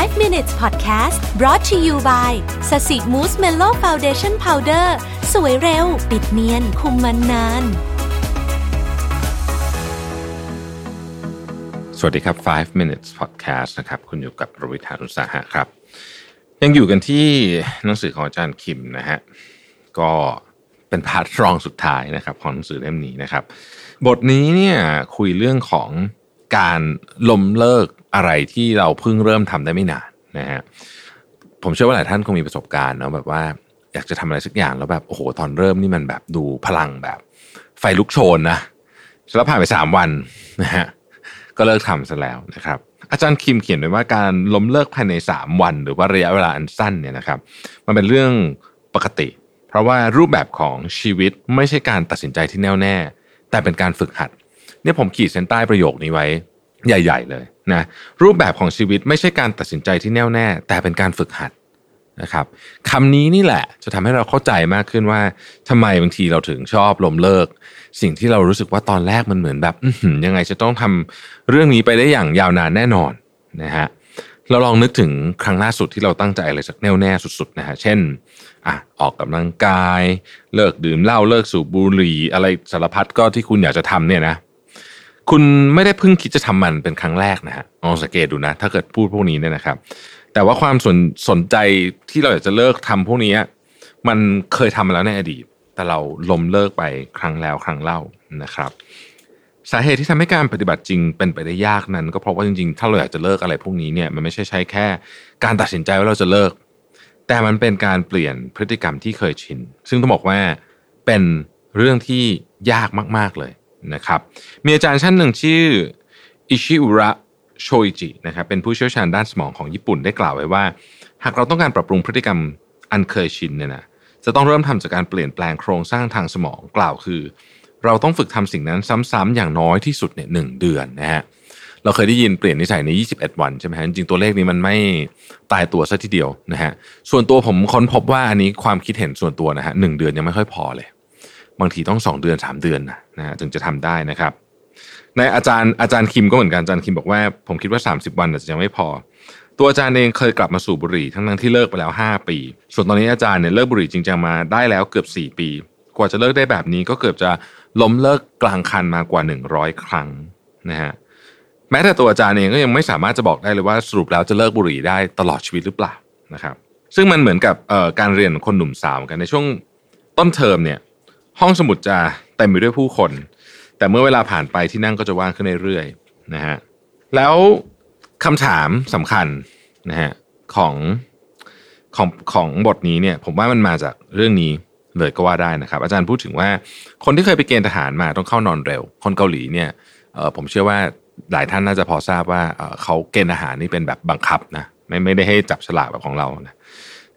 5 minutes podcast brought to you by Sasi Mousse Mellow Foundation Powder สวยเร็ว ปิดเนียน คุมมันนาน สวัสดีครับ 5 minutes podcast นะครับ คุณอยู่กับประวิทานุสาหะครับ ยังอยู่กันที่หนังสือของอาจารย์คิมนะฮะ ก็เป็น part รองสุดท้ายนะครับของหนังสือเล่มนี้นะครับ บทนี้เนี่ยคุยเรื่องของ การล้มเลิกอะไรที่เราเพิ่งเริ่มทำได้ไม่นานนะฮะผมเชื่อว่าหลายท่านคงมีประสบการณ์เนาะแบบว่าอยากจะทำอะไรสักอย่างแล้วแบบโอ้โหตอนเริ่มนี่มันแบบดูพลังแบบ ไฟลุกโชนนะแล้วผ่านไปสามวันนะฮะก็เลิกทำซะแล้วนะครับ อาจารย์คิมเขียนไว้ว่าการล้มเลิกภายใน 3 วัน หรือว่าระยะเวลาอันสั้นเนี่ยนะครับ มันเป็นเรื่องปกติ เพราะว่ารูปแบบของชีวิตไม่ใช่การตัดสินใจที่แน่วแน่ แต่เป็นการฝึกหัดเนี่ยผมขีดเส้นใต้ประโยคนี้ไว้ ใหญ่ ๆ เลยนะรูปแบบของชีวิตไม่ใช่การตัดสินใจที่แน่วแน่ แต่เป็นการฝึกหัดนะครับคำนี้นี่แหละจะทำให้เราเข้าใจมากขึ้นว่าทำไมบางทีเราถึงชอบลมเลิก สิ่งที่เรารู้สึกว่าตอนแรกมันเหมือนแบบยังไงจะต้องทำเรื่องนี้ไปได้อย่างยาวนานแน่นอนนะฮะเราลองนึกถึงครั้งล่าสุดที่เราตั้งใจอะไรสักแน่วแน่สุดๆนะฮะเช่นอะออกกำลังกาย เลิกดื่มเหล้าเลิกสูบบุหรี่อะไรสารพัดก็ที่คุณอยากจะทำเนี่ยนะ คุณไม่ได้เพิ่งคิดจะทำมันเป็นครั้งแรกนะฮะลองสังเกตดูนะ ถ้าเกิดพูดพวกนี้เนี่ยนะครับ แต่ว่าความสนสนใจที่เราอยากจะเลิกทำพวกนี้มันเคยทำมาแล้วในอดีต แต่เราล้มเลิกไปครั้งแล้วครั้งเล่านะครับ สาเหตุที่ทำให้การปฏิบัติจริงเป็นไปได้ยากนั้น ก็เพราะว่าจริงๆ ถ้าเราอยากจะเลิกอะไรพวกนี้เนี่ยมันไม่ใช่ใช้แค่ การตัดสินใจว่าเราจะเลิก แต่มันเป็นการเปลี่ยนพฤติกรรมที่เคยชิน ซึ่งต้องบอกว่าเป็นเรื่องที่ยากมาก ๆเลย นะครับ มีอาจารย์ท่านหนึ่งชื่ออิชิอุระโชอิจินะครับเป็นผู้เชี่ยวชาญด้านสมองของญี่ปุ่นได้กล่าวไว้ว่า หากเราต้องการปรับปรุงพฤติกรรมอันเคยชินเนี่ยนะจะต้องเริ่มทำจากการเปลี่ยนแปลงโครงสร้างทางสมองกล่าวคือ เราต้องฝึกทำสิ่งนั้นซ้ำๆอย่างน้อยที่สุดเนี่ยหเดือนนะฮะเราเคยได้ยินเปลี่ยนนิสัยใน 21 วันใช่ไหมฮะจริงตัวเลขนี้มันไม่ตายตัวซะทีเดียวนะฮะส่วนตัวผมค้นพบว่าอันนี้ความคิดเห็นส่วนตัวนะฮะหเดือนยังไม่ค่อยพอเลย บางทีต้อง 2 เดือน 3 เดือนนะถึงจะทำได้นะครับในอาจารย์อาจารย์คิมก็เหมือนกันอาจารย์คิมบอกว่าผมคิดว่า 30 วันอาจจะยังไม่พอ ตัวอาจารย์เองเคยกลับมาสูบบุหรี่ทั้งทั้งที่เลิกไปแล้ว 5 ปี ส่วนตอนนี้อาจารย์เนี่ยเลิกบุหรี่จริงจังมาได้แล้วเกือบ 4 ปี กว่าจะเลิกได้แบบนี้ก็เกือบจะล้มเลิกกลางคันมากว่า 100 ครั้งนะฮะแม้แต่ตัวอาจารย์เองก็ยังไม่สามารถจะบอกได้เลยว่าสรุปแล้วจะเลิกบุหรี่ได้ตลอดชีวิตหรือเปล่านะครับ ซึ่งมันเหมือนกับการเรียนคนหนุ่มสาวกันในช่วงต้นเทอมเนี่ย ห้องสมุดจะเต็มไปด้วยผู้คน แต่เมื่อเวลาผ่านไปที่นั่งก็จะว่างขึ้นเรื่อยๆนะฮะแล้วคำถามสำคัญนะฮะของของของบทนี้เนี่ย ผมว่ามันมาจากเรื่องนี้เลยก็ว่าได้นะครับ อาจารย์พูดถึงว่าคนที่เคยไปเกณฑ์ทหารมาต้องเข้านอนเร็ว คนเกาหลีเนี่ยผมเชื่อว่าหลายท่านน่าจะพอทราบว่าเขาเกณฑ์ทหารนี่เป็นแบบบังคับนะไม่ไม่ได้ให้จับฉลากแบบของเรานะ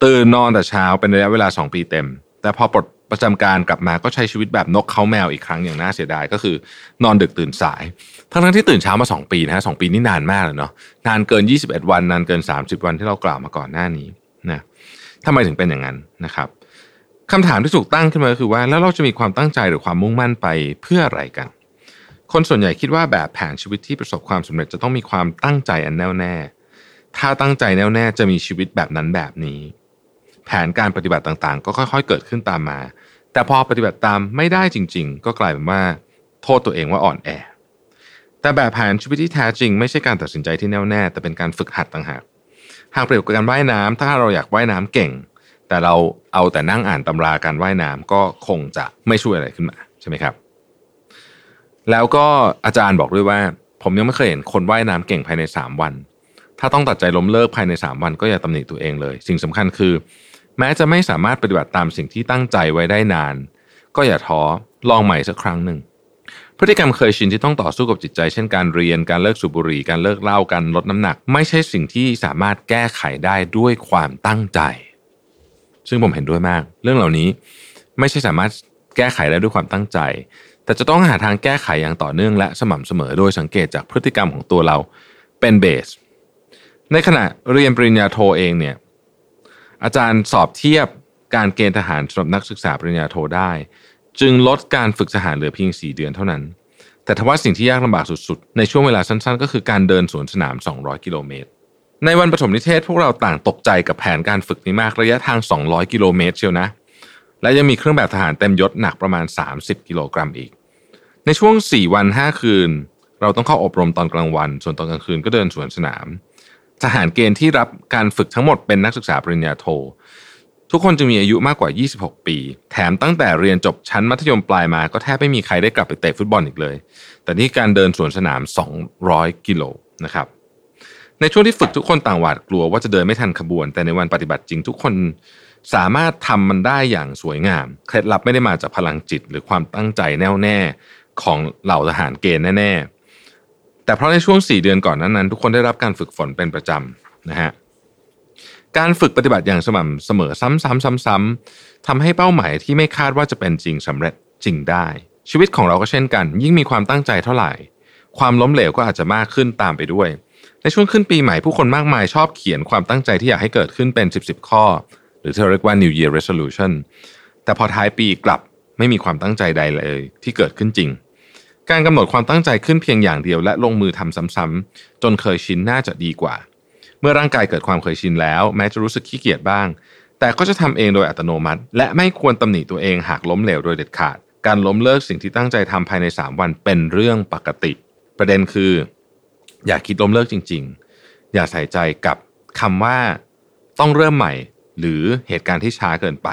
ตื่นนอนแต่เช้าเป็นระยะเวลา 2 ปีเต็ม แต่พอปลด ประจำการกลับมาก็ใช้ชีวิตแบบนกเขาแมวอีกครั้งอย่างน่าเสียดายก็คือนอนดึกตื่นสาย ทั้งทั้งที่ตื่นเช้ามา 2 ปีนะฮะสปีนี่นานมากเลยเนาะนานเกิน 21 วันนานเกิน 30 วันที่เรากล่าวมาก่อนหน้านี้นะทำไมถึงเป็นอย่างนั้นนะครับคำถามที่ถูกตั้งขึ้นมาก็คือว่าแล้วเราจะมีความตั้งใจหรือความมุ่งมั่นไปเพื่ออะไรกัน คนส่วนใหญ่คิดว่าแบบแผนชีวิตที่ประสบความสำเร็จจะต้องมีความตั้งใจอันแน่วแน่ ถ้าตั้งใจแน่วแน่จะมีชีวิตแบบนั้นแบบนี้ แผนการปฏิบัติต่างๆ ก็ค่อย ๆ เกิดขึ้นตามมา แต่พอปฏิบัติตามไม่ได้จริง ๆ ก็กลายเป็นว่า โทษตัวเองว่าอ่อนแอ แต่แบบแผนชีวิตที่แท้จริง ไม่ใช่การตัดสินใจที่แน่วแน่ แต่เป็นการฝึกหัดต่างหากหากเปรียบกับการว่ายน้ำถ้าเราอยากว่ายน้ำเก่ง แต่เราเอาแต่นั่งอ่านตำราการว่ายน้ำก็คงจะไม่ช่วยอะไรขึ้นมาใช่ไหมครับ แล้วก็อาจารย์บอกด้วยว่า ผมยังไม่เคยเห็นคนว่ายน้ำเก่งภายใน 3 วัน ถ้าต้องตัดใจล้มเลิกภายใน 3 วัน ก็อย่าตำหนิตัวเองเลย สิ่งสำคัญคือ แม้จะไม่สามารถปฏิบัติตามสิ่งที่ตั้งใจไว้ได้นาน ก็อย่าท้อลองใหม่สักครั้งหนึ่ง พฤติกรรมเคยชินที่ต้องต่อสู้กับจิตใจ เช่นการเรียนการเลิกสูบบุหรี่การเลิกเหล้าการลดน้ำหนัก ไม่ใช่สิ่งที่สามารถแก้ไขได้ด้วยความตั้งใจ ซึ่งผมเห็นด้วยมาก เรื่องเหล่านี้ไม่ใช่สามารถแก้ไขได้ด้วยความตั้งใจ แต่จะต้องหาทางแก้ไขอย่างต่อเนื่องและสม่ำเสมอโดยสังเกตจากพฤติกรรมของตัวเราเป็นเบสในขณะเรียนปริญญาโทเองเนี่ย อาจารย์สอบเทียบการเกณฑ์ทหารสำหรับนักศึกษาปริญญาโทได้ จึงลดการฝึกทหารเหลือเพียง 4 เดือนเท่านั้น แต่ทว่าสิ่งที่ยากลำบากสุดๆ ในช่วงเวลาสั้นๆ ก็คือการเดินสวนสนาม 200 กิโลเมตร ในวันปฐมนิเทศพวกเราต่างตกใจกับแผนการฝึกนี้มากระยะทาง 200 กิโลเมตรเชียวนะ และยังมีเครื่องแบบทหารเต็มยศหนักประมาณ 30 กิโลกรัมอีก ในช่วง 4 วัน 5 คืน เราต้องเข้าอบรมตอนกลางวัน ส่วนตอนกลางคืนก็เดินสวนสนาม ทหารเกณฑ์ที่รับการฝึกทั้งหมดเป็นนักศึกษาปริญญาโท ทุกคนจะมีอายุมากกว่า 26 ปี แถมตั้งแต่เรียนจบชั้นมัธยมปลายมา ก็แทบไม่มีใครได้กลับไปเตะฟุตบอลอีกเลย แต่นี่การเดินสวนสนาม 200 กิโลนะครับในช่วงที่ฝึกทุกคนต่างหวาดกลัวว่าจะเดินไม่ทันขบวน แต่ในวันปฏิบัติจริงทุกคนสามารถทำมันได้อย่างสวยงาม เคล็ดลับไม่ได้มาจากพลังจิต หรือความตั้งใจแน่วแน่ของเหล่าทหารเกณฑ์แน่ๆ แต่เพราะในช่วง 4 เดือนก่อนนั้นนั้น ทุกคนได้รับการฝึกฝนเป็นประจำนะฮะการฝึกปฏิบัติอย่างสม่ำเสมอซ้ำๆๆๆทำให้เป้าหมายที่ไม่คาดว่าจะเป็นจริงสำเร็จจริงได้ ชีวิตของเราก็เช่นกัน ยิ่งมีความตั้งใจเท่าไหร่ ความล้มเหลวก็อาจจะมากขึ้นตามไปด้วย ในช่วงขึ้นปีใหม่ผู้คนมากมายชอบเขียนความตั้งใจที่อยากให้เกิดขึ้นเป็น 10บสข้อ หรือที่เรียกว่า New Year Resolution แต่พอท้ายปีกลับไม่มีความตั้งใจใดเลยที่เกิดขึ้นจริง การกำหนดความตั้งใจขึ้นเพียงอย่างเดียวและลงมือทำซ้ำๆจนเคยชินน่าจะดีกว่า เมื่อร่างกายเกิดความเคยชินแล้ว แม้จะรู้สึกขี้เกียจบ้าง แต่ก็จะทำเองโดยอัตโนมัติ และไม่ควรตำหนิตัวเองหากล้มเหลวโดยเด็ดขาด การล้มเลิกสิ่งที่ตั้งใจทำภายใน 3 วันเป็นเรื่องปกติ ประเด็นคือ อย่าคิดล้มเลิกจริง ๆ อย่าใส่ใจกับคำว่าต้องเริ่มใหม่ หรือเหตุการณ์ที่ช้าเกินไป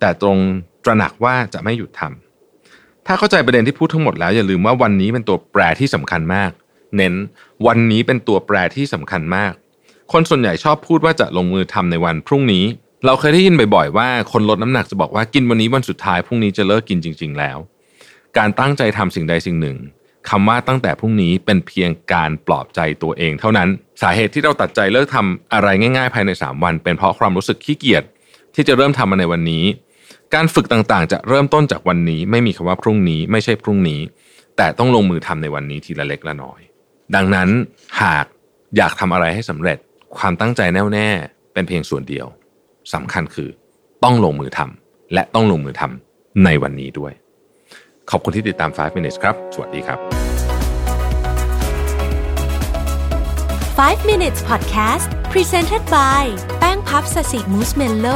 แต่ตรงตระหนักว่าจะไม่หยุดทำ ถ้าเข้าใจประเด็นที่พูดทั้งหมดแล้วอย่าลืมว่าวันนี้เป็นตัวแปรที่สำคัญมาก เน้นวันนี้เป็นตัวแปรที่สำคัญมาก คนส่วนใหญ่ชอบพูดว่าจะลงมือทำในวันพรุ่งนี้ เราเคยได้ยินบ่อยๆ ว่าคนลดน้ำหนักจะบอกว่ากินวันนี้วันสุดท้ายพรุ่งนี้จะเลิกกินจริง ๆ แล้ว การตั้งใจทำสิ่งใดสิ่งหนึ่งคำว่าตั้งแต่พรุ่งนี้เป็นเพียงการปลอบใจตัวเอง เท่านั้นสาเหตุที่เราตัดใจเลิกทำอะไรง่าย ๆ ภายใน 3 วัน เป็นเพราะความรู้สึกขี้เกียจที่จะเริ่มทำมาในวันนี้ การฝึกต่างๆ จะเริ่มต้นจากวันนี้ ไม่มีคำว่าพรุ่งนี้ ไม่ใช่พรุ่งนี้ แต่ต้องลงมือทำในวันนี้ทีละเล็กละน้อย ดังนั้นหากอยากทำอะไรให้สำเร็จ ความตั้งใจแน่วแน่เป็นเพียงส่วนเดียวสำคัญคือต้องลงมือทำและต้องลงมือทำในวันนี้ด้วย ขอบคุณที่ติดตาม 5 minutes ครับ สวัสดีครับ 5 minutes podcast presented by แป้งพับสสิมูสเมลโล